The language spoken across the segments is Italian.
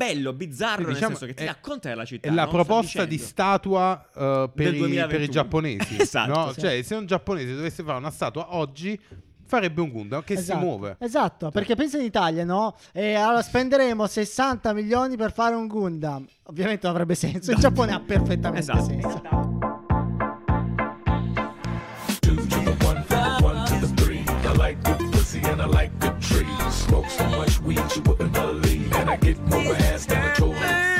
bello, bizzarro, Sì, diciamo, nel senso che ti è- racconta della città. È la no? Proposta di statua eh, per, i, 2021. per i giapponesi. Esatto, no? sì. Cioè, se un giapponese dovesse fare una statua oggi, farebbe un Gundam che Esatto, si muove. Esatto, perché pensa in Italia, no? E allora spenderemo 60 milioni per fare un Gundam. Ovviamente non avrebbe senso. Il Giappone ha perfettamente Esatto. senso. two and I get more ass than rhetorical.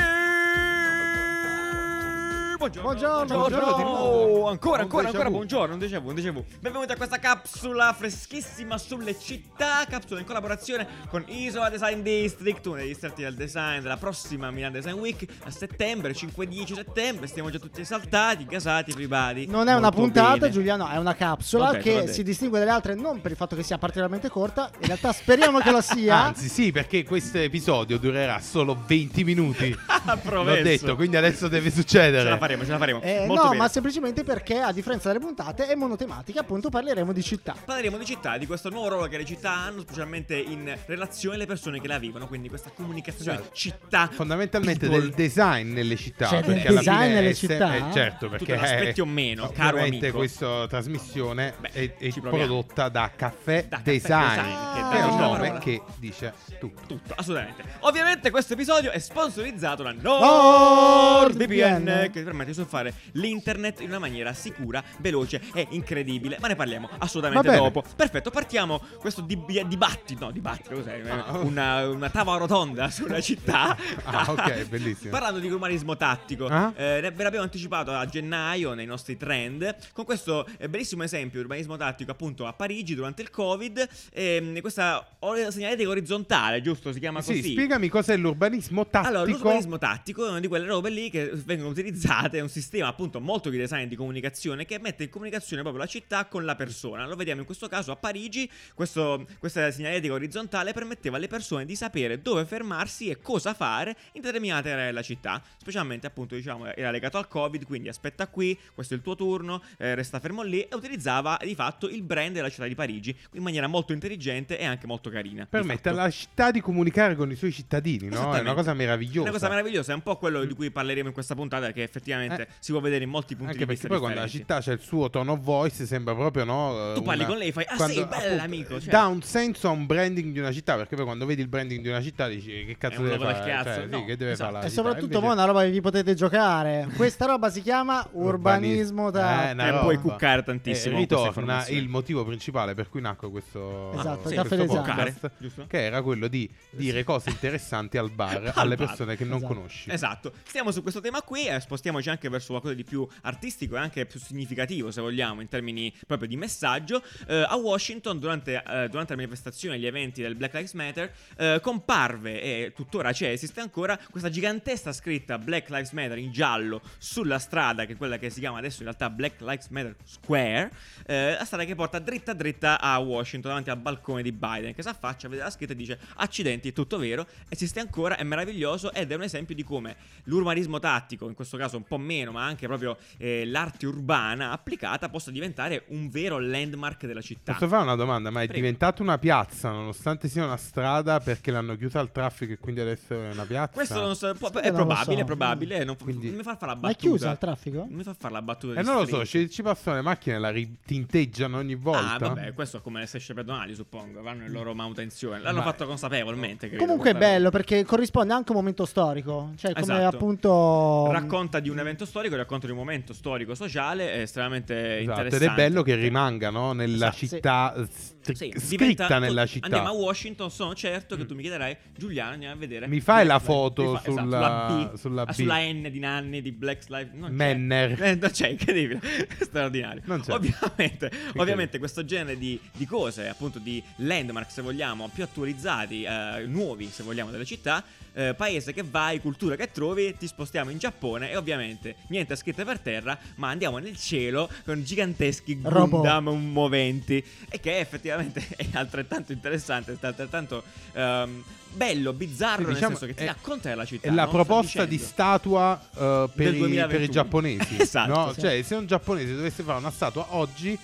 Buongiorno, Buongiorno, buongiorno di nuovo. Oh, ancora, ancora, ancora, buongiorno, un déjà vu, un déjà vu. Benvenuti a questa capsula freschissima sulle città, capsula in collaborazione con Isola Design District, uno degli distretti del design della prossima Milan Design Week a settembre, 5-10 settembre, stiamo già tutti esaltati, gasati, everybody. Non è una puntata, bene. Giuliano, è una capsula Ok, te l'ho che si distingue dalle altre non per il fatto che sia particolarmente corta, in realtà speriamo che lo sia. Anzi, sì, perché questo episodio durerà solo 20 minuti. L'ho Promesso. detto, quindi adesso deve Ce la succedere. Faremo, ce la faremo. Eh, Molto no, bene. ma semplicemente perché a differenza delle puntate è monotematica, appunto parleremo di città. Parleremo di città, di questo nuovo ruolo che le città hanno, specialmente in relazione alle persone che la vivono, quindi questa comunicazione Esatto. città. Fondamentalmente people. del design nelle città. Del perché alla design fine nelle città? eh, certo, perché aspetti o meno, caro ovviamente amico. questa trasmissione Beh, è, è prodotta da Caffè Da Caffè Design, Design, che è un nome parola. che dice tutto. Tutto, assolutamente. Ovviamente questo episodio è sponsorizzato da NordVPN, NordVPN che ti permette di surfare l'internet in una maniera sicura, veloce e incredibile. Ma ne parliamo assolutamente dopo. Perfetto, partiamo questo dib- dibattito, no, dibattito, cos'è? Ah. Una, una tavola rotonda sulla città. Ah, ok, bellissimo. Parlando di urbanismo tattico, Ah? eh, ve l'abbiamo anticipato a gennaio nei nostri trend con questo eh, bellissimo esempio di urbanismo tattico appunto a Parigi durante il Covid. ehm, questa segnaletica orizzontale, giusto? Si chiama Sì, così. spiegami cos'è l'urbanismo tattico. Allora, l'urbanismo tattico è una di quelle robe lì che vengono utilizzate, è un sistema appunto molto di design di comunicazione che mette in comunicazione proprio la città con la persona. Lo vediamo in questo caso a Parigi, questo- questa segnaletica orizzontale permetteva alle persone di sapere dove fermarsi e cosa fare in determinate aree della città, specialmente appunto diciamo era legato al Covid, quindi aspetta qui, questo è il tuo turno, eh, resta fermo lì e utilizzava di fatto il brand della città di Parigi in maniera molto intelligente e anche molto carina. Permette alla città di comunicare con i suoi cittadini, no? È una cosa meravigliosa. Una cosa meravigliosa, è un po' quello di cui parleremo in questa puntata, che effettivamente Eh. si può vedere in molti punti Anche di perché vista poi quando la città c'è il suo tone of voice sembra proprio no Tu parli una- con lei e fai, "Ah, quando, sei bella, appunto, amico", cioè. dà un senso a un branding di una città perché poi quando vedi il branding di una città dici che cazzo deve fare cazzo. Cioè, sì, No, che deve esatto. fare E città? soprattutto Invece- una roba che vi potete giocare. Questa roba si chiama urbanismo Eh, una Eh, roba. puoi cuccare tantissimo E con queste ritorna il motivo principale per cui nacque questo, Esatto, questo Design. podcast, giusto? che era quello di dire cose interessanti al bar Al alle persone che non Esatto. conosci. Esatto, stiamo su questo tema qui e spostiamoci anche verso qualcosa di più artistico e anche più significativo, se vogliamo, in termini proprio di messaggio. Eh, a Washington, durante, eh, durante la manifestazione e gli eventi del Black Lives Matter, eh, comparve e tuttora c'è, esiste ancora, questa gigantesca scritta Black Lives Matter in giallo sulla strada, che è quella che si chiama adesso in realtà Black Lives Matter Square, eh, la strada che porta dritta dritta a Washington, davanti al balcone di Biden, che si affaccia, vede la scritta e dice accidenti, è tutto vero, esiste ancora, è meraviglioso ed è un esempio di come l'urbanismo tattico, in questo caso un po' meno, ma anche proprio eh, l'arte urbana applicata possa diventare un vero landmark della città. Posso fare una domanda? Ma è Prego. diventata una piazza nonostante sia una strada perché l'hanno chiusa al traffico e quindi adesso è una piazza? Questo non so, può- Sì, è probabile, so. è probabile, non, Quindi- non mi fa fare la Ma è battuta. chiusa il traffico? Non mi fa fare la battuta Eh non lo so, ci, ci passano le macchine la ritinteggiano ogni volta. Ah, vabbè, questo è come le strisce pedonali, suppongo. Vanno in loro manutenzione. L'hanno Ma- fatto consapevolmente. credo, Comunque è bello perché corrisponde anche a un momento storico. Cioè, come Esatto. appunto. Racconta di un evento storico, racconta di un momento storico-sociale, è estremamente Esatto, interessante. ed è bello che rimanga no, nella Esatto, sì. città, stri- Sì, scritta diventa- nella città. Andiamo a Washington, sono certo che tu mi chiederai, Giuliano, andiamo a vedere. Mi fai la Black Lives- foto fa- esatto, sulla- sulla B, sulla ah, B. sulla N di Nanni di Black Lives c'è. Menner. Eh, non c'è, incredibile, straordinario. Non c'è. Ovviamente, ovviamente questo genere di, di cose, appunto di landmark se vogliamo, più attualizzati, eh, nuovi se vogliamo delle città, eh, paese che vai, cultura che trovi, ti spostiamo in Giappone e ovviamente niente scritte per terra, ma andiamo nel cielo con giganteschi. Gundam moventi e che effettivamente è altrettanto interessante, è altrettanto ehm, bello, bizzarro, Sì, nel diciamo, senso che ti è- racconta della città. È la no? Proposta di statua eh, per, i, 2021. per i giapponesi. Esatto, no? sì. Cioè, se un giapponese dovesse fare una statua oggi,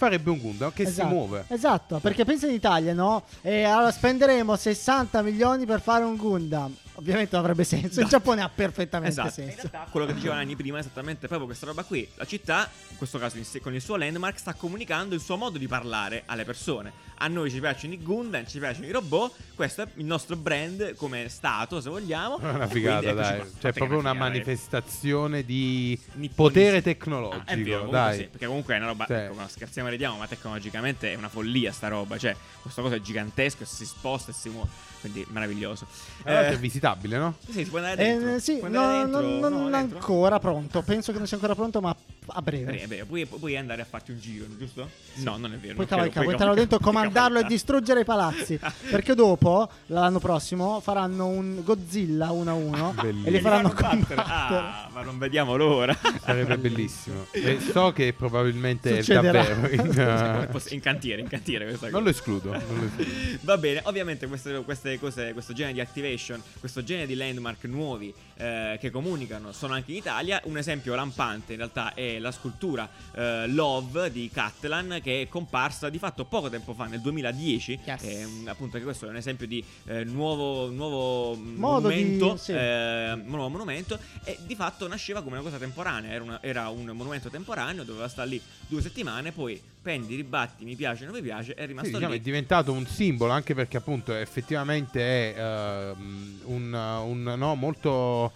farebbe un Gundam che esatto, si muove. Esatto, perché pensa in Italia, no? E allora spenderemo 60 milioni per fare un Gundam. Ovviamente non avrebbe senso. Il Giappone ha perfettamente Esatto. In senso. realtà, quello che diceva Anni prima è esattamente proprio questa roba qui. La città, in questo caso in con il suo landmark, sta comunicando il suo modo di parlare alle persone. A noi ci piacciono i Gundam, ci piacciono i robot. Questo è il nostro brand come stato, se vogliamo. È una figata, dai. qua. Cioè, che proprio una figata, manifestazione di Nipponismo. potere tecnologico. Ah, è vero, dai. sì, perché comunque è una roba, Sì. ecco, ma scherziamo e ridiamo, ma tecnologicamente è una follia sta roba, cioè questa cosa è gigantesca, si sposta e si muove, quindi meraviglioso. L'altro Eh, è visitabile, no? sì, si può andare Eh, dentro. sì, Puoi no, andare dentro? non, No, non dentro? ancora pronto. Penso che non sia ancora pronto, ma a breve. Bene, bene, puoi, puoi andare a farti un giro, giusto? No, non è vero. Puoi cavalcare, puoi entrare dentro, comandarlo e distruggere i palazzi. Perché dopo, l'anno prossimo, faranno un Godzilla 1 a 1 e li faranno combattere. Ah, ma non vediamo l'ora. Sarebbe bellissimo. E so che probabilmente è Succederà. davvero in, in cantiere, in cantiere questa cosa. Non lo escludo. non lo escludo. Va bene, ovviamente queste, queste cose, questo genere di activation, questo genere di landmark nuovi eh, che comunicano sono anche in Italia. Un esempio lampante in realtà è la scultura eh, Love di Cattelan che è comparsa di fatto poco tempo fa, nel 2010. Yes. Eh, un- appunto che questo è un esempio di eh, nuovo, nuovo Modo di- monumento. sì. eh, nuovo monumento e di fatto nasceva come una cosa temporanea. Era, una- era un monumento temporaneo, doveva stare lì due settimane, poi prendi, ribatti, mi piace, non mi piace, è Sì, rimasto diciamo, lì. è diventato un simbolo anche perché appunto effettivamente è ehm, un, un no, molto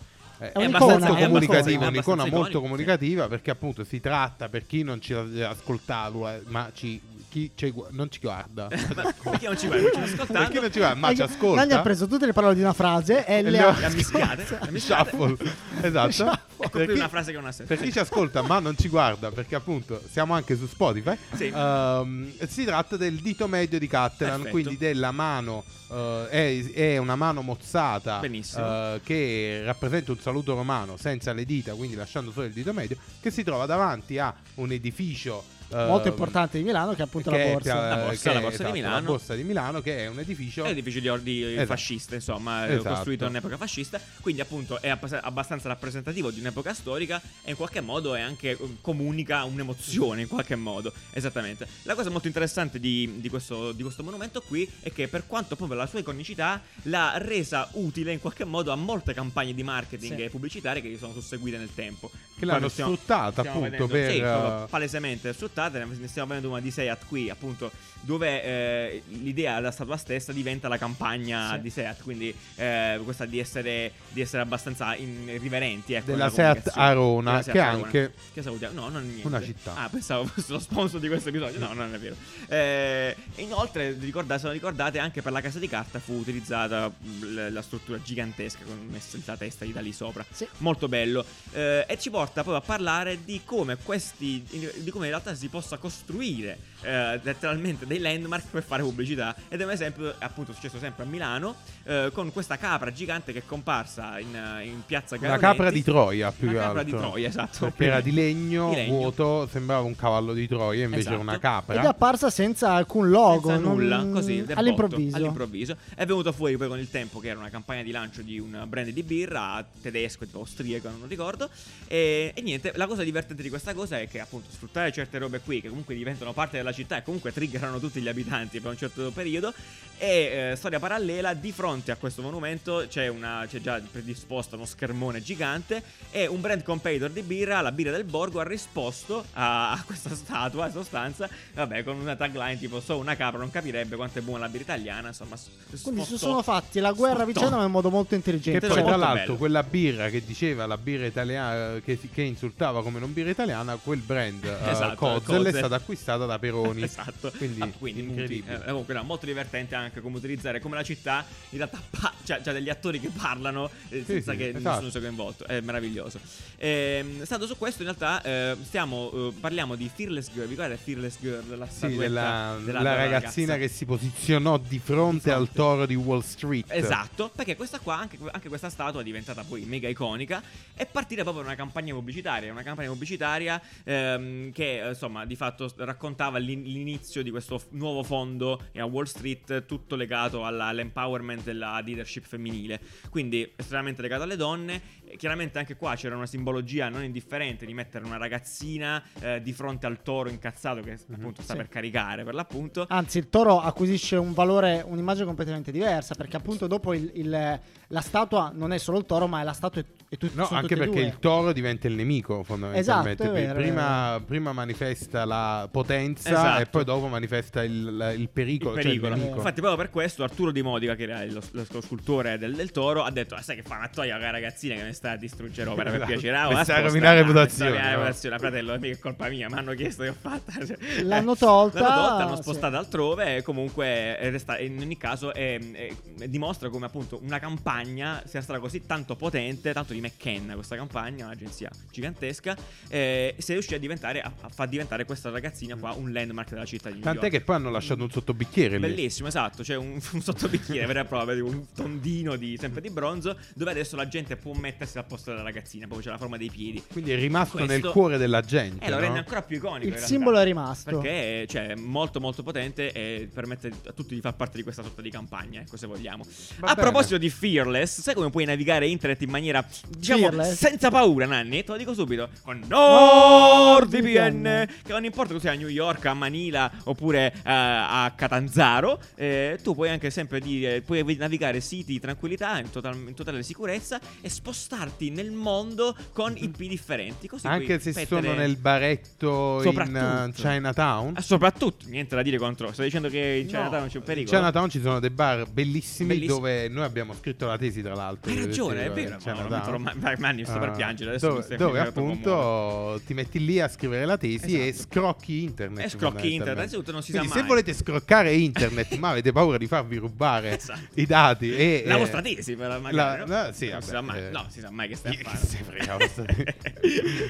È è un'icona, abbastanza è è un'icona molto comunicativa perché appunto si tratta per chi non ci ha ascoltato eh, ma ci, chi ci gu- non ci guarda Perché non ci vai? Non ci per chi ascoltando? non ci guarda ma ci Nanni ascolta ha preso tutte le parole di una frase e, E le ha mischiate. Shuffle esatto Shuffle. Per chi, una frase che non ha senso. per chi ci ascolta ma non ci guarda perché appunto siamo anche su Spotify Sì. ehm, si tratta del dito medio di Cattelan Perfetto. quindi della mano eh, è, è una mano mozzata eh, che rappresenta un saluto romano senza le dita quindi lasciando solo il dito medio che si trova davanti a un edificio molto importante di Milano che è appunto che la è- borsa. La borsa, la è, borsa di esatto, Milano. la borsa di Milano che è un edificio È l'edificio di ordi Esatto. fascista, insomma, eh, Esatto. costruito in epoca fascista, quindi appunto è abbas- abbastanza rappresentativo di un'epoca storica e in qualche modo è anche eh, comunica un'emozione in qualche modo, esattamente. La cosa molto interessante di, di questo, di questo monumento qui è che per quanto proprio la sua iconicità l'ha resa utile in qualche modo a molte campagne di marketing Sì. e pubblicitarie che gli sono susseguite nel tempo. che l'hanno stiamo- sfruttata stiamo appunto vedendo- sì, per eh, palesemente sfruttate, ne ne stiamo vedendo una di Seat qui, appunto, dove eh, l'idea della statua stessa diventa la campagna Sì. di Seat, quindi eh, questa di essere, di essere abbastanza in- irriverenti ecco, della Seat. Arona Della Seat che Arona. anche Che salutiamo. No, non è niente. Una città. Ah, pensavo fosse lo sponsor di questo episodio. No, non è vero. Eh, inoltre, ricordate, se non ricordate, anche per la casa di carta fu utilizzata mh, la struttura gigantesca con messa la testa di da lì sopra. Sì. Molto bello. Eh, e ci porta poi a parlare di come questi. di come in realtà si possa costruire eh, letteralmente dei landmark per fare pubblicità. Ed è un esempio, appunto, successo sempre a Milano. eh, con questa capra gigante che è comparsa in, eh, in piazza una Garonetti. capra di Troia più Una che capra altro di Troia, esatto. perché era di legno, Di legno. vuoto sembrava un cavallo di Troia invece Esatto. era una Ed è capra apparsa senza alcun logo, Senza non- nulla, così del all'improvviso. botto, all'improvviso. È venuto fuori poi con il tempo che era una campagna di lancio di un brand di birra tedesco, tipo austriaco, non ricordo. E, e niente, la cosa divertente di questa cosa è che appunto sfruttare certe robe qui, che comunque diventano parte della città e comunque triggerano tutti gli abitanti per un certo periodo. E eh, storia parallela, di fronte a questo monumento c'è, una, c'è già predisposto uno schermone gigante e un brand competitor di birra, la birra del Borgo, ha risposto a, a questa statua in sostanza, vabbè, con una tagline tipo solo una capra non capirebbe quanto è buona la birra italiana, insomma. s- Quindi si sono fatti la guerra vicenda ma in modo molto che intelligente. poi Molto tra l'altro bello. quella birra che diceva la birra italiana che, che insultava come non birra italiana quel brand eh, Esatto, Kozel è stata acquistata da Peroni esatto. quindi, Ah, quindi. Eh, comunque era molto divertente anche come utilizzare come la città in realtà pa- c'ha, c'ha degli attori che parlano eh, senza sì, che esatto. nessuno sia coinvolto. È meraviglioso. Ehm, stando su questo, in realtà eh, stiamo eh, parliamo di Fearless Girl. Vi ricordate Fearless Girl? La Sì, della, della- la ragazzina ragazza? che si posizionò di fronte, Di al fronte. toro di Wall Street. Esatto, perché questa qua, anche, anche questa statua è diventata poi mega iconica e partire proprio da una campagna pubblicitaria, una campagna pubblicitaria ehm, che eh, insomma di fatto raccontava l'in- l'inizio di questo nuovo fondo a Wall Street, tutto legato alla- all'empowerment della leadership femminile, quindi estremamente legato alle donne chiaramente anche qua c'era una simbologia non indifferente di mettere una ragazzina eh, di fronte al toro incazzato che appunto sta Sì. per caricare per l'appunto. Anzi, il toro acquisisce un valore, un'immagine completamente diversa. Perché appunto dopo il- il- la statua non è solo il toro, ma è la statua e, e tutti No, sono anche e perché due. il toro diventa il nemico fondamentalmente. Esatto, è vero, prima, prima manifesta la potenza Esatto. e poi dopo manifesta il, il pericolo. il cioè il pericolo. Infatti, proprio per questo Arturo Di Modica, che era lo, lo- scultore del, del toro, ha detto: "Ah, Sai che fa una toia che ragazzina che mi sta a distruggere opera per Esatto. piacere. Ah, Mi sta a rovinare reputazione, mi sta a rovinare no? reputazione. Fratello, mica è colpa mia. Mi hanno chiesto che ho fatta. L'hanno tolta, L'hanno tolta, l'hanno sì. spostata altrove. E comunque, è resta- in ogni caso, è- è- dimostra come appunto una campagna sia stata così tanto potente, tanto di McKenna questa campagna, un'agenzia gigantesca, eh, sia riuscita a diventare, a, a far diventare questa ragazzina qua un landmark della città di New Tant'è York. che poi hanno lasciato un sottobicchiere lì. Bellissimo, esatto. C'è un, un sottobicchiere vero e proprio, tipo un tondino di, sempre di bronzo, dove adesso la gente può mettersi al posto della ragazzina, proprio c'è la forma dei piedi. Quindi è rimasto Questo- nel cuore della gente. E lo no? rende ancora più iconico. Il realtà. simbolo è rimasto. Perché cioè, è molto molto potente e permette a tutti di far parte di questa sorta di campagna, ecco se vogliamo. Va a bene. proposito di Fearless, sai come puoi navigare internet in maniera, diciamo, Fearless? senza paura, Nanni? Te lo dico subito. Con NordVPN. Che non importa che tu sia a New York, a Manila oppure eh, a Catanzaro, eh, tu puoi anche sempre dire, puoi navigare siti di tranquillità in, total- in totale sicurezza e spostarti nel mondo con IP differenti. Così Anche se mettere- sono nel baretto in uh, Chinatown. Ah, soprattutto, niente da dire contro. Sto dicendo che in No. Chinatown c'è un In pericolo. Chinatown ci sono dei bar bellissimi Bellissimi. dove noi abbiamo scritto la tesi, tra l'altro. Hai ragione, è in vero. Chinatown. Ma, Manni, sto per Ah, piangere. Adesso dove, dove appunto ti metti lì a scrivere la tesi e Esatto. Scrocchi internet. E scrocchi internet, innanzitutto non si Quindi sa se mai. volete scroccare internet ma avete paura di farvi rubare Esatto. i dati e La eh, vostra tesi, però, la- magari. no? no, sì, non si vabbè, sa mai. eh. No, si sa mai che stai a fare. se frega, la vostra tesi.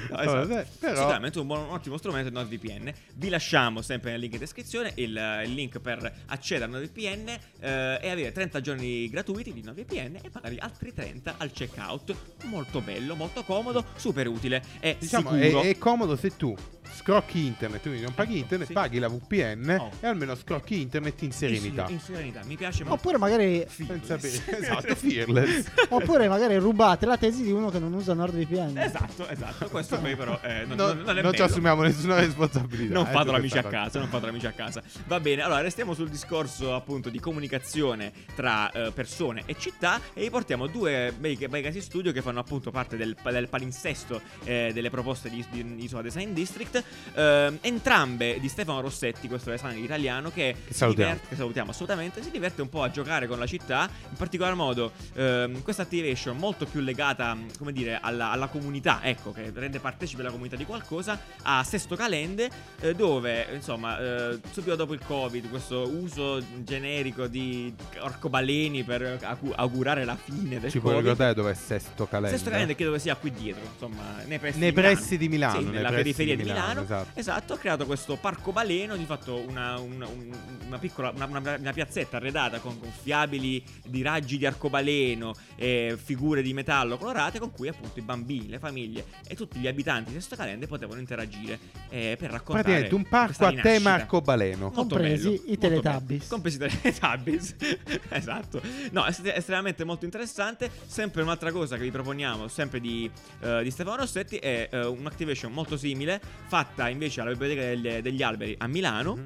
No, esatto. Vabbè, però- Sicuramente un, buon, un ottimo strumento il NordVPN. Vi lasciamo sempre nel link in descrizione il, il link per accedere a NordVPN eh, e avere 30 giorni gratuiti di NordVPN e magari altri 30 al checkout. Molto bello, molto comodo, super utile e Diciamo, sicuro. è, è comodo se tu scrocchi internet, quindi non paghi internet, Sì. paghi la VPN Oh. e almeno scrocchi internet in serenità. In serenità, mi piace molto. Oppure magari, Senza pe- esatto, fearless. oppure magari rubate la tesi di uno che non usa NordVPN. Esatto, esatto. Questo poi però eh, non, No, non- non è non ci assumiamo nessuna responsabilità. Non eh, fatelo amici a casa, non fatelo amici a casa. Va bene, allora restiamo sul discorso appunto di comunicazione tra eh, persone e città e vi portiamo due bei, bei casi studio che fanno appunto parte del, del palinsesto eh, delle proposte di, di Isola Design District. Eh, entrambe di Stefano Rossetti, questo designer italiano che, si salutiamo. diverte- che salutiamo assolutamente, si diverte un po' a giocare con la città, in particolar modo ehm, questa activation molto più legata, come dire, alla, alla comunità, ecco, che rende partecipe la comunità di qualcosa, a Sesto Calende, eh, dove, insomma, eh, subito dopo il Covid, questo uso generico di arcobaleni per augurare la fine del Ci puoi ricordare dove è Sesto Calenda? Sesto Calende credo che sia qui dietro, insomma, nei pressi, Nei di, Milano. di Milano, Sì, nella periferia di di Milano. Milano, esatto. ha creato questo parco baleno, di fatto una, una- un- una piccola una, una- una piazzetta arredata con gonfiabili di raggi di arcobaleno e figure di metallo colorate con cui appunto i bambini, le famiglie e tutti gli abitanti di Sesto Calende potevano interagire eh, per raccontare Praticamente un parco a tema arcobaleno. Compresi bello, i Teletubbies. bello. Compresi i Teletubbies. esatto. No, è est- estremamente molto interessante. Sempre un'altra cosa che vi proponiamo, sempre di, eh, di Stefano Rossetti, è eh, un'activation molto simile, fatta invece alla Biblioteca degli, degli Alberi a Milano. Mhm.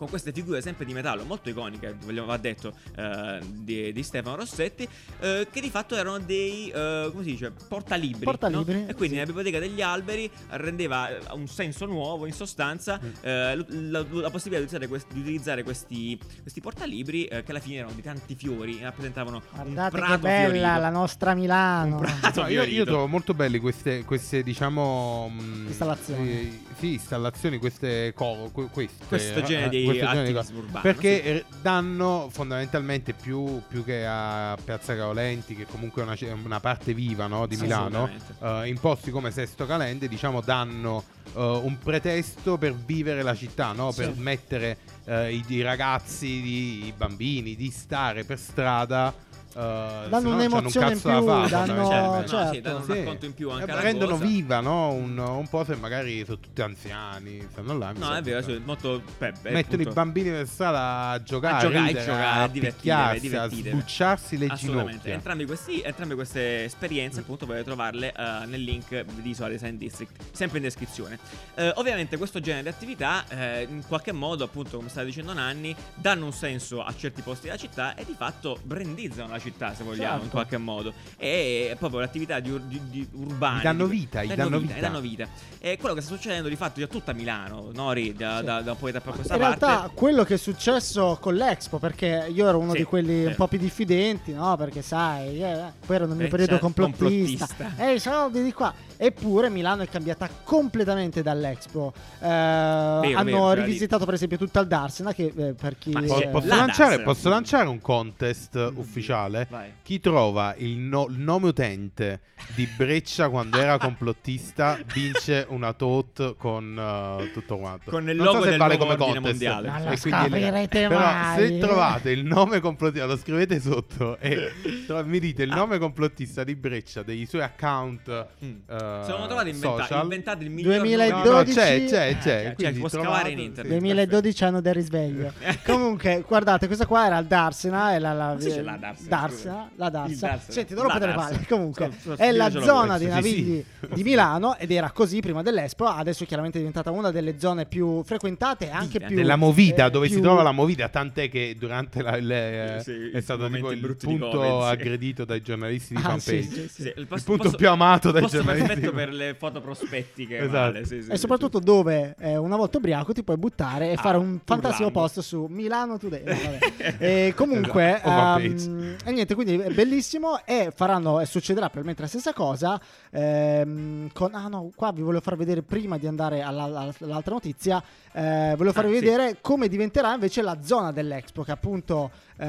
Con queste figure sempre di metallo molto iconiche, voglio- va detto, eh, di, di Stefano Rossetti, eh, che di fatto erano dei, eh, come si dice, portalibri. Portalibri, no? E quindi sì. la biblioteca degli alberi rendeva eh, un senso nuovo, in sostanza, Mm. eh, la, la possibilità di utilizzare, questi, di utilizzare questi, questi portalibri eh, che alla fine erano di tanti fiori e rappresentavano Guardate un che prato bella fiorito. la nostra Milano. Un prato No, io, trovo molto belli queste, queste diciamo mh, Installazioni. eh, sì, installazioni, queste, co- que- queste Questo genere di cose. urbano, Perché sì. danno fondamentalmente più, più che a Piazza Caolenti, che comunque è una, una parte viva no, di Sì, Milano, assolutamente. eh, in posti come Sesto Calende, diciamo, danno eh, un pretesto per vivere la città, no? per mettere eh, i, i ragazzi, di- i bambini, di stare per strada danno Danno un un'emozione in più, danno- Certo, no, certo. sì, danno un Sì. racconto in più anche Eh, rendono cosa. viva, no? Un, un po' se magari sono tutti anziani, stanno là. No, è vero, che- è molto Peppe. Mettono i appunto. bambini per strada a giocare, A giocare, ridere, giocare, a a divertire, divertire. a sbucciarsi le Assolutamente. ginocchia. Entrambi questi- entrambe queste esperienze, appunto, potete trovarle eh, nel link di Isola Design District, sempre in descrizione. Eh, ovviamente, questo genere di attività, in qualche modo, appunto, come stava dicendo Nanni, danno un senso a certi posti della città e di fatto brandizzano la città, se vogliamo, Certo. in qualche modo. E proprio l'attività di, ur- di- di urbane. Gli danno vita, gli danno danno vita, vita. danno vita. E quello che sta succedendo di fatto già tutta Milano, Nori, da, Sì. da- da un po' di tempo a questa In parte. realtà quello che è successo con l'Expo, perché io ero uno Sì, di quelli sì. un po' più diffidenti, no? Perché sai, eh, poi ero nel mio Eh, periodo certo, complottista. complottista. E i soldi di qua. Eppure Milano è cambiata completamente dall'Expo. Eh, hanno vero, rivisitato per esempio tutta il Darsena, che eh, per chi... Ma eh, posso, la lanciare, Darsena. posso lanciare un contest ufficiale? Vai. Chi trova il, no- il nome utente di Breccia quando era complottista vince una tot con eh, tutto quanto. Con il Non logo so se del vale come contest. mondiale. Non scoprirete Però mai. se trovate il nome complottista, lo scrivete sotto e tro- mi dite il Ah. nome complottista di Breccia, dei suoi account Mm. Eh, Sono trovati inventa- social. inventati il miglior 2012. No, no, nome- c'è, c'è, Eh, c'è. cioè, quindi si può trovate- scavare in internet. 2012 anno del risveglio. Comunque, guardate, questa qua era il Darsena. È la, la, Ma sì, c'è la Darsena, scusa. la Il Darsena. Darsena. Senti, non La rompete le Darsena. palle. Comunque, So- so- è la zona voi. dei Sì, navigli di Milano ed era così prima dell'Expo. Adesso, chiaramente, è diventata una delle zone più frequentate e anche più. della movita eh, dove si più- trova la movita tant'è che durante la, le- Eh, sì, è stato momenti tipo il brutti di punto sì. aggredito dai giornalisti di Ah, sì, fanpage sì, sì. Sì, il, il punto più amato dai posto giornalisti perfetto per le foto prospettiche. Esatto. vale, sì, sì, E sì, soprattutto dove eh, una volta ubriaco ti puoi buttare e Ah, fare un fantastico urlando. post su Milano Today. E comunque, Esatto, ehm, e niente, quindi è bellissimo. E faranno, e succederà probabilmente la stessa cosa. ehm, con, ah no, qua vi volevo far vedere prima di andare alla- alla- all'altra notizia. eh, volevo farvi Ah, sì. vedere come diventerà invece la zona dell'Expo, che appunto. Eh,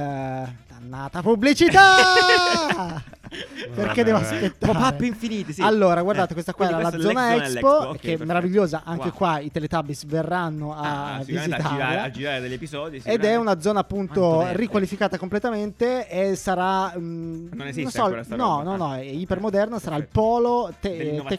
dannata pubblicità! Perché devo aspettare? Pop-up infiniti, sì. Allora, guardate, Eh, questa qua era la zona Expo, dell'Expo, ok, che è meravigliosa. Anche Wow. qua i Teletubbies verranno a Ah, sicuramente a girare, a girare degli episodi. Ed è una zona appunto riqualificata completamente e sarà... mm, Non esiste so, ancora No, roba. no, no, Ah. è ipermoderna, sarà il polo te- tecnologico. è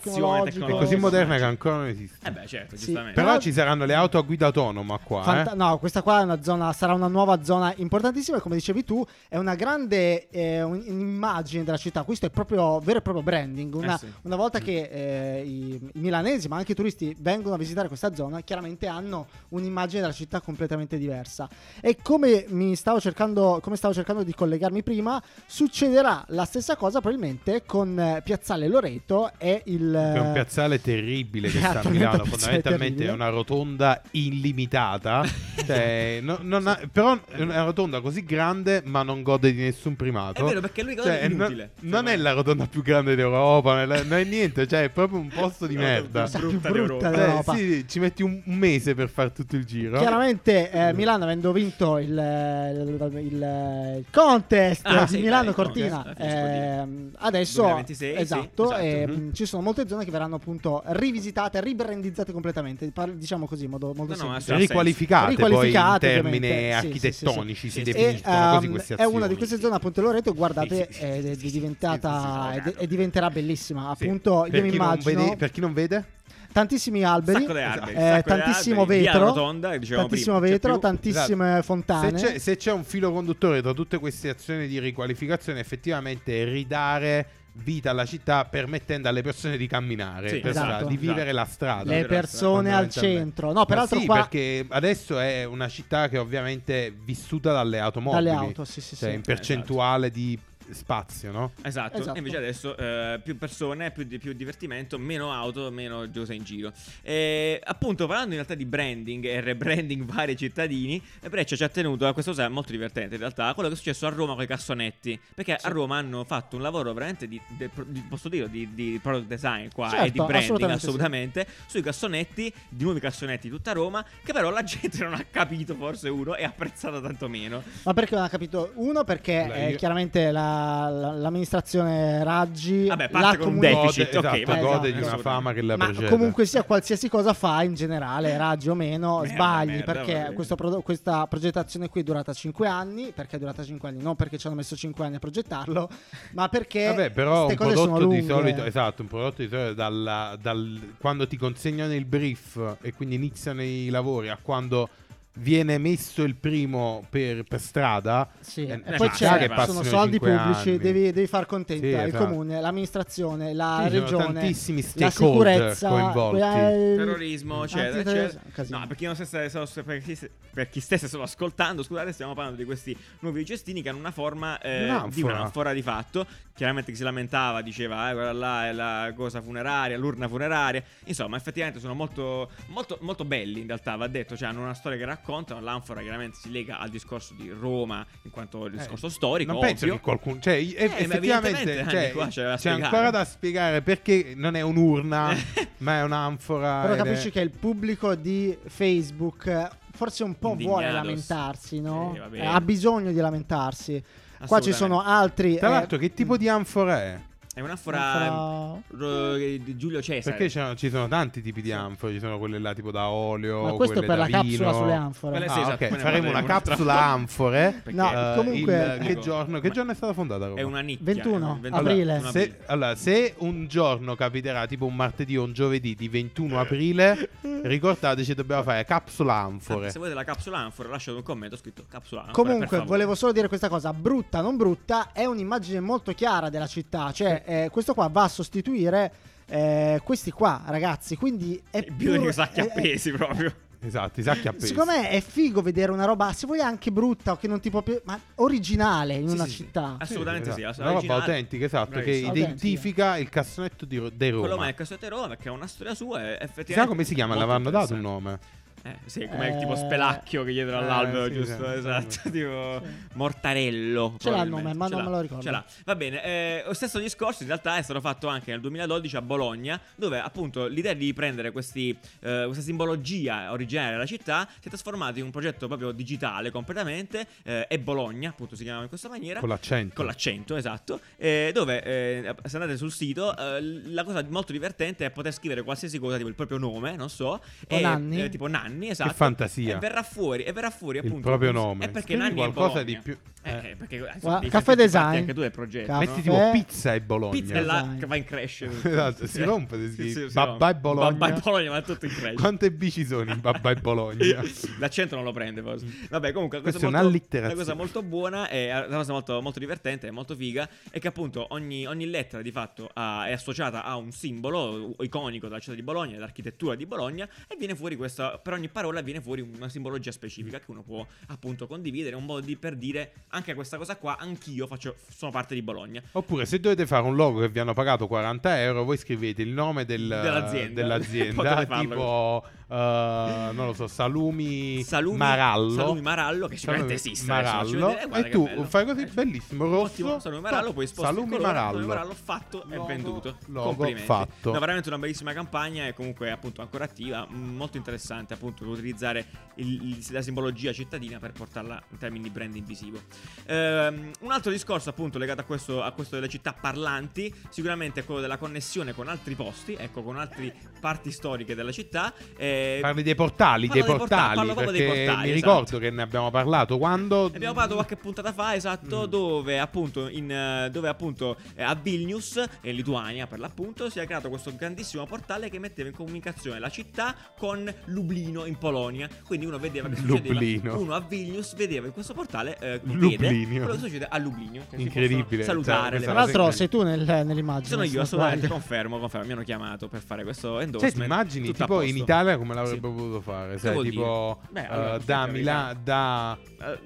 tecnologica. così moderna che ancora non esiste Eh beh, certo, Sì, giustamente. però ci saranno le auto a guida autonoma qua Fanta- eh? No, questa qua è una zona, sarà una nuova zona importantissima e come dicevi tu è una grande eh, un- un'immagine della città, questo è proprio vero e proprio branding, una, Eh sì. una volta che eh, i, i milanesi ma anche i turisti vengono a visitare questa zona chiaramente hanno un'immagine della città completamente diversa e come mi stavo cercando, come stavo cercando di collegarmi prima succederà la stessa cosa probabilmente con eh, Piazzale Loreto e il... È un piazzale terribile che sta a Milano, fondamentalmente terribile. è una rotonda illimitata, cioè, no- non ha- però è una rotonda così grande ma non gode di nessun primato. È vero, perché l'unica Cioè, cosa è inutile. Non è la rotonda più grande d'Europa, non è, la- non è niente, cioè è proprio un posto di No, merda. Sa più brutta brutta d'Europa. D'Europa. sì, ci metti un, un mese per fare tutto il giro. Chiaramente eh, Milano avendo vinto il, il- il- il contest Ah, sì, Milano Cortina, eh, adesso 2026, sì, esatto, esatto. e, Mhm. mh, ci sono molte zone che verranno appunto rivisitate, ribrandizzate completamente, par- diciamo così in modo molto No, no, semplice. ha Riqualificate, Riqualificate, poi in termini ovviamente. Sì, sì, architettonici sì, si sì, sì. E, definiscono così ehm, queste è azioni. una di queste zone appunto Loreto guardate Sì, sì, diventata sì, sì, sì, ed- sì, e diventerà bellissima. Appunto io mi immagino vede- per chi non vede? tantissimi alberi eh, tantissimo alberi, vetro rotonda, tantissimo prima, vetro tantissime Se fontane. c'è, se c'è un filo conduttore tra tutte queste azioni di riqualificazione, effettivamente ridare vita alla città permettendo alle persone di camminare, Sì, per esatto. strada, di vivere la strada. le persone al centro. No, peraltro sì, qua perché adesso è una città che ovviamente è vissuta dalle automobili, dalle auto, sì, sì, cioè sì. in percentuale di spazio, no? Esatto. Esatto. e invece adesso eh, più persone, più, di- più divertimento, meno auto, meno giose in giro. E, appunto, parlando in realtà di branding e rebranding vari cittadini, Breccia ci ha tenuto a questa cosa molto divertente in realtà, quello che è successo a Roma con i cassonetti. Perché a Roma hanno fatto un lavoro veramente di, de- di- posso dire, di, di product design qua Certo, e di branding assolutamente assolutamente, sì. sui cassonetti, di nuovi cassonetti di tutta Roma, che però la gente non ha capito forse uno e ha apprezzato tanto meno. Ma perché non ha capito? Uno, perché Allora, eh, io- chiaramente la, la- la- l'amministrazione Raggi, Vabbè, parte con un deficit. Gode, ok, esatto, gode esatto. di una fama che la Ma precede. comunque sia qualsiasi cosa fa in generale, Raggi o meno, Merda, sbagli merda, perché prodo- questa progettazione qui è durata 5 anni, perché è durata 5 anni, non perché ci hanno messo 5 anni a progettarlo, ma perché Vabbè, però un cose sono prodotto di solito, esatto, un prodotto di solito dalla- dal, quando ti consegnano il brief e quindi iniziano i lavori a quando viene messo il primo per, per strada. Sì, eh, e eh, poi c'è, che sono soldi pubblici, devi, devi far contenta Sì, il esatto. comune, l'amministrazione, la Sì, regione, tantissimi la sicurezza, coinvolti. eh, terrorismo, eccetera, antiterrorismo, eccetera. casino. No, per chi, stesse, solo- per, chi, per chi stesse solo ascoltando, scusate, stiamo parlando di questi nuovi cestini che hanno una forma eh, Un'anfora. di un'anfora di fatto. Chiaramente chi si lamentava diceva, eh, quella là è la cosa funeraria, l'urna funeraria. Insomma, effettivamente sono molto, molto, molto belli in realtà, va detto. Cioè, hanno una storia che raccontano. L'anfora chiaramente si lega al discorso di Roma, in quanto il discorso storico, Non penso ovvio. che qualcuno. Cioè, Eh, effettivamente cioè, c'è c'è ancora da spiegare perché non è un'urna, ma è un'anfora. Però ed è- capisci che il pubblico di Facebook eh, forse un po' vuole Indignados. lamentarsi, no? Sì. Eh, ha bisogno di lamentarsi. Qua ci sono altri. Tra eh, l'altro, che tipo di anfora è? È un'anfora anfora- ro- di Giulio Cesare. Perché ci sono tanti tipi di anfore, ci sono quelle là tipo da olio. Ma questo è quelle per da la capsula vino. sulle anfore. Quelle- Ah, sì, esatto, ok, poi ne faremo una capsula anfore. No, Eh, comunque- il- che, giorno, che giorno è stata fondata Roma? È una nicchia. 21 è il aprile. Allora, Se, allora, se un giorno capiterà tipo un martedì o un giovedì di 21 aprile, ricordateci dobbiamo fare capsula anfore. Se volete la capsula anfora, lasciate un commento scritto capsula anfora. per Comunque, volevo solo dire questa cosa, brutta non brutta, è un'immagine molto chiara della città, cioè eh, questo qua va a sostituire eh, questi qua, ragazzi, quindi è più... bionici sacchi è- è- appesi proprio. Esatto, i sacchi appesi. Secondo me è figo vedere una roba, se vuoi anche brutta o che non ti può piacere, ma originale in Sì, una sì, sì. città. Assolutamente sì. esatto. la Una roba autentica, esatto, Bravissimo. che identifica il cassonetto di, Ro- dei Quello Roma. ma è Cassetto Roma, che ha una storia sua e effettivamente... Chissà come si chiama? L'avranno dato un nome. Eh, sì, come Eh, tipo spelacchio che dietro eh, all'albero, sì, giusto? sì, esatto, sì. tipo mortarello. Ce l'ha il nome, ma Ce non l'ha, me lo ricordo. Ce l'ha. Va bene, eh, lo stesso discorso in realtà è stato fatto anche nel 2012 a Bologna, dove appunto l'idea di prendere questi, eh, questa simbologia originaria della città si è trasformata in un progetto proprio digitale completamente, eh, e Bologna, appunto si chiama in questa maniera. Con l'accento. Con l'accento, esatto. eh, dove se andate sul sito, la cosa molto divertente è poter scrivere qualsiasi cosa, tipo il proprio nome, non so. O Nanni? eh, tipo Nanni, esatto. fantasia. E verrà fuori, e verrà fuori Il appunto. proprio nome. È perché Scrivi Nanni è qualcosa Bologna. di più- Eh, eh. eh, perché insomma, devi caffè design. anche tu del progetto. Caffè. Metti tipo pizza e Bologna. Pizza e là che va in crescita. Esatto, si rompe, Sì, sì, rompe. bye Bologna. Bye bye Bologna, ma è tutto in crescita. Quante bici sono in Bye Bye Bologna? L'accento non lo prende forse. Vabbè, comunque, la cosa, Questa è molto, la cosa molto buona e la cosa molto, molto divertente e molto figa è che appunto ogni, ogni lettera di fatto ha- è associata a un simbolo iconico della città di Bologna, dell'architettura di Bologna e viene fuori questa, per ogni parola viene fuori una simbologia specifica che uno può appunto condividere, un modo di per dire anche questa cosa qua, anch'io faccio, sono parte di Bologna. Oppure se dovete fare un logo che vi hanno pagato 40 euro, voi scrivete il nome del- Dell'azienda. dell'azienda, tipo, eh, non lo so, Salumi, Salumi Marallo. Salumi Marallo, che sicuramente Salumi esiste. adesso faccio Marallo. vedere. Guarda e tu fai così, Eh, bellissimo, rosso. Ottimo, Salumi Marallo, poi sposti Salumi colore, Marallo. Salumi Marallo fatto e venduto. logo Complimenti. fatto. No, veramente una bellissima campagna e comunque appunto ancora attiva, mh, molto interessante appunto utilizzare il- il- la simbologia cittadina per portarla in termini di branding visivo. Ehm, un altro discorso appunto legato a questo, a questo delle città parlanti, sicuramente è quello della connessione con altri posti, ecco con altre parti storiche della città. Eh, Parli dei portali, Parlo dei dei portali, portali, perché dei portali, mi esatto. ricordo che ne abbiamo parlato quando... Ne abbiamo parlato qualche puntata fa, esatto, Mm. dove appunto, in, eh, dove appunto eh, a Vilnius, in Lituania per l'appunto, si è creato questo grandissimo portale che metteva in comunicazione la città con Lublino in Polonia. Quindi uno vedeva che succedeva, Lublino. uno a Vilnius vedeva in questo portale eh, vede Lublino. quello che succede a Lublino. Incredibile, salutare cioè, Tra l'altro sei tu nel- nell'immagine. Sono io, assolutamente, confermo, confermo. Mi hanno chiamato per fare questo Cioè, endorsement. ti immagini tipo in. Italia come l'avrebbe Sì. potuto fare? Sai, tipo? Beh, eh, allora, da, per Mila- carità. da Eh,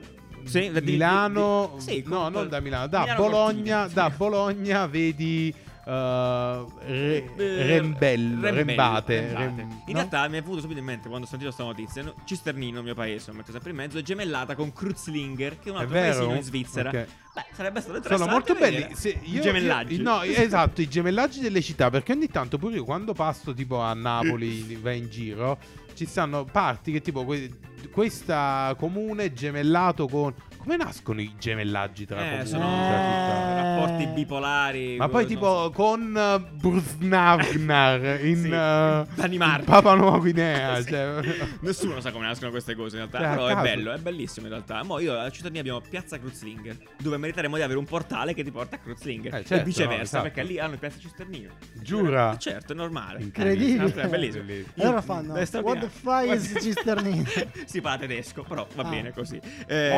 sì, di- di- Milano, di- sì, no, non da Milano, da Milano Bologna, Cortina. da Bologna vedi eh, Re- Eh, Rembello, Rembello, Rembate. Rembate. Rem- in no? realtà mi è venuto subito in mente quando ho sentito questa notizia. no, Cisternino, mio paese, lo metto sempre in mezzo, è gemellata con Kruzlinger, che è un È altro vero? paesino in Svizzera. Ok. Beh, sarebbe stato interessante. Sono molto belli. Se io- I gemellaggi. io- no, esatto, i gemellaggi delle città. Perché ogni tanto pure io quando passo tipo a Napoli, vai in giro, ci stanno parti che tipo que- questa comune gemellato con. Come nascono i gemellaggi tra Eh, comuni? sono Eh. rapporti bipolari. Ma poi tipo so. con uh, Brusnavgnar in, Sì, uh, Danimarca. in Papua Nuova Guinea. Sì. cioè- Nessuno sa come nascono queste cose in realtà. Cioè, però è bello, è bellissimo in realtà. Mo io a Cittadina abbiamo Piazza Cruzlinger, dove meriteremo di avere un portale che ti porta a Cruzlinger. Eh, e certo, viceversa, no, esatto. perché lì hanno Piazza Cisternino. Giura? Eh, certo, è normale. Incredibile. È bellissimo. Bellissimo. E allora fanno What the fuck is Cisternino? si parla tedesco, però va Ah. bene così. Eh,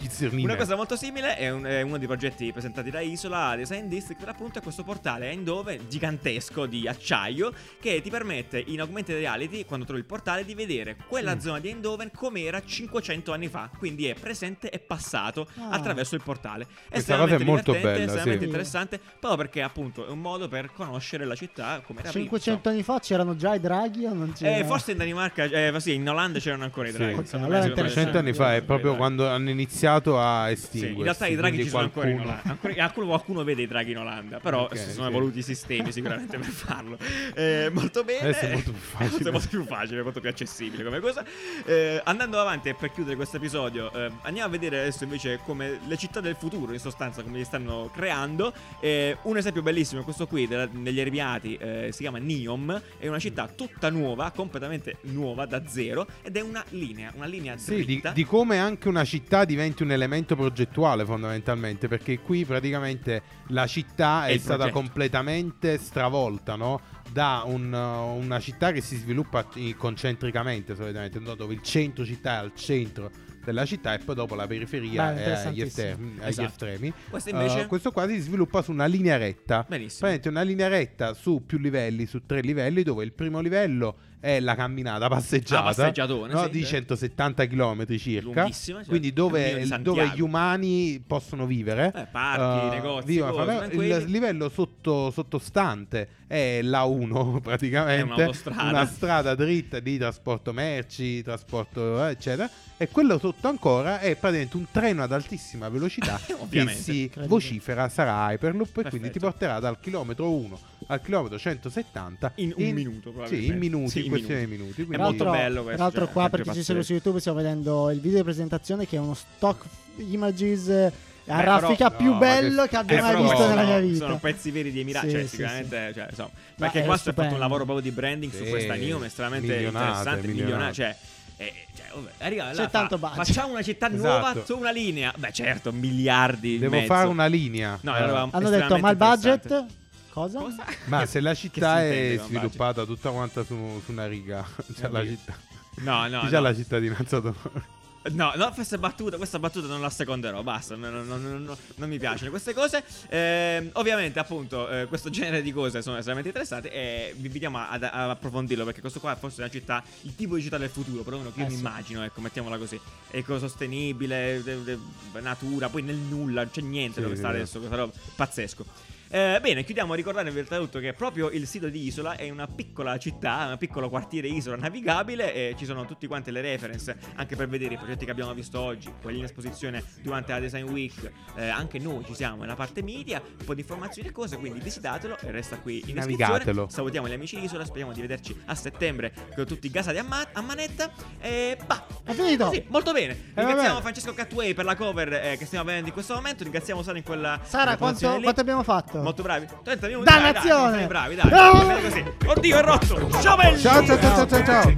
Introdizionare? una cosa molto simile è, un- è uno dei progetti presentati da Isola Design District, per appunto è questo portale a Eindhoven gigantesco di acciaio che ti permette in augmented reality, quando trovi il portale, di vedere quella Mm. zona di Eindhoven come era 500 anni fa, quindi è presente e passato Ah. attraverso il portale. Questa cosa è molto divertente, bella, estremamente sì. interessante, proprio perché appunto è un modo per conoscere la città come era prima, 500 anni fa c'erano già i draghi o non c'era? Eh, forse in Danimarca, eh, sì, in Olanda c'erano ancora i Sì. draghi. Ok, secondo allora me, è secondo me 100 anni fa è proprio draghi. quando hanno iniziato a Sì, estinguersi. in realtà i draghi ci sono ancora in qualcuno- Olanda. Ancora, qualcuno, qualcuno vede i draghi in Olanda. Però Ok, si sono sì. evoluti i sistemi sicuramente per farlo. Eh, molto bene. Adesso è molto più facile. È molto più facile, molto più accessibile come cosa. Eh, andando avanti per chiudere questo episodio, eh, andiamo a vedere adesso invece come le città del futuro, in sostanza, come li stanno creando. Eh, un esempio bellissimo è questo qui della- degli Erbiati, eh, si chiama Neom. È una città tutta nuova, completamente nuova da zero. Ed è una linea, una linea Sì, di, dritta. di come anche una città diventi un elemento progettuale fondamentalmente, perché qui praticamente la città È è, stata progetto. completamente stravolta, no? Da un, uh, una città che si sviluppa concentricamente solitamente, no? dove il centro città è al centro della città e poi dopo la periferia Beh, è agli, esterni- agli Esatto. estremi. Questo invece... Uh, questo qua si sviluppa su una linea retta. Benissimo. Praticamente una linea retta su più livelli, su tre livelli, dove il primo livello è la camminata passeggiata La passeggiatone, no, sì. di 170 km circa. Cioè, quindi dove, dove gli umani possono vivere. Eh, parchi, Uh, negozi, vivono, cose, il livello sotto- sottostante è l'A1 praticamente, È un'autostrada. una strada dritta di trasporto merci, trasporto eh, eccetera, e quello sotto ancora è praticamente un treno ad altissima velocità che si vocifera, sarà Hyperloop e quindi ti Perfetto. porterà dal chilometro 1 al chilometro 170 In un minuto, Sì, in minuti, Sì, in questione di minuti. minuti. È molto l'altro- bello questo, Tra l'altro, cioè, qua per chi ci segue su. YouTube, stiamo vedendo il video di presentazione che è uno stock images eh, a raffica più no, bello che- che abbia eh, mai visto no, nella mia sono- vita. Sono pezzi veri di Emirates, Sì, cioè, sì, sicuramente, cioè, insomma, Ma perché qua si è fatto un lavoro proprio di branding su Sì, questa Neom estremamente interessante, milionate, cioè eh, cioè, arriva C'è fa- tanto budget. Facciamo una città nuova Esatto. su una linea. Beh, certo, miliardi di Devo fare una linea. No, Eh, allora- Hanno detto, ma il budget? Cosa? Cosa? Ma se la città si è sviluppata tutta quanta su, su una riga, c'è la città, No, no, c'ha no. la cittadinanza d'onore? No, no, questa battuta, questa battuta non la seconderò, basta, non, non- non- non- non mi piacciono queste cose. Ehm, ovviamente, appunto, eh, questo genere di cose sono estremamente interessanti e vi invitiamo ad, ad approfondirlo perché questo qua è forse una città, il tipo di città del futuro, perlomeno che io Eh mi sì. immagino, ecco, mettiamola così. Ecosostenibile, de- de- natura, poi nel nulla, non c'è niente Sì, dove sì, sta sì. adesso, questa roba, pazzesco. Eh, bene, chiudiamo a ricordare in realtà tutto che proprio il sito di Isola è una piccola città, un piccolo quartiere Isola navigabile e ci sono tutti quante le reference anche per vedere i progetti che abbiamo visto oggi, quelli in esposizione durante la Design Week, eh, anche noi ci siamo nella parte media, un po' di informazioni e cose, quindi visitatelo e resta qui in Navigatelo. Salutiamo gli amici di Isola, speriamo di vederci a settembre con tutti gasati a, ma- a manetta e bah, È finito. sì, molto bene. va Ringraziamo bene. Francesco Catway per la cover eh, che stiamo avendo in questo momento. Ringraziamo Sara in quella. Sara, quanto, quanto abbiamo fatto? Molto bravi. 30 minuti. Dannazione! Dai, dai, bravi, dai. Oddio, è rotto. Ciao belli. Ciao ciao ciao ciao ciao!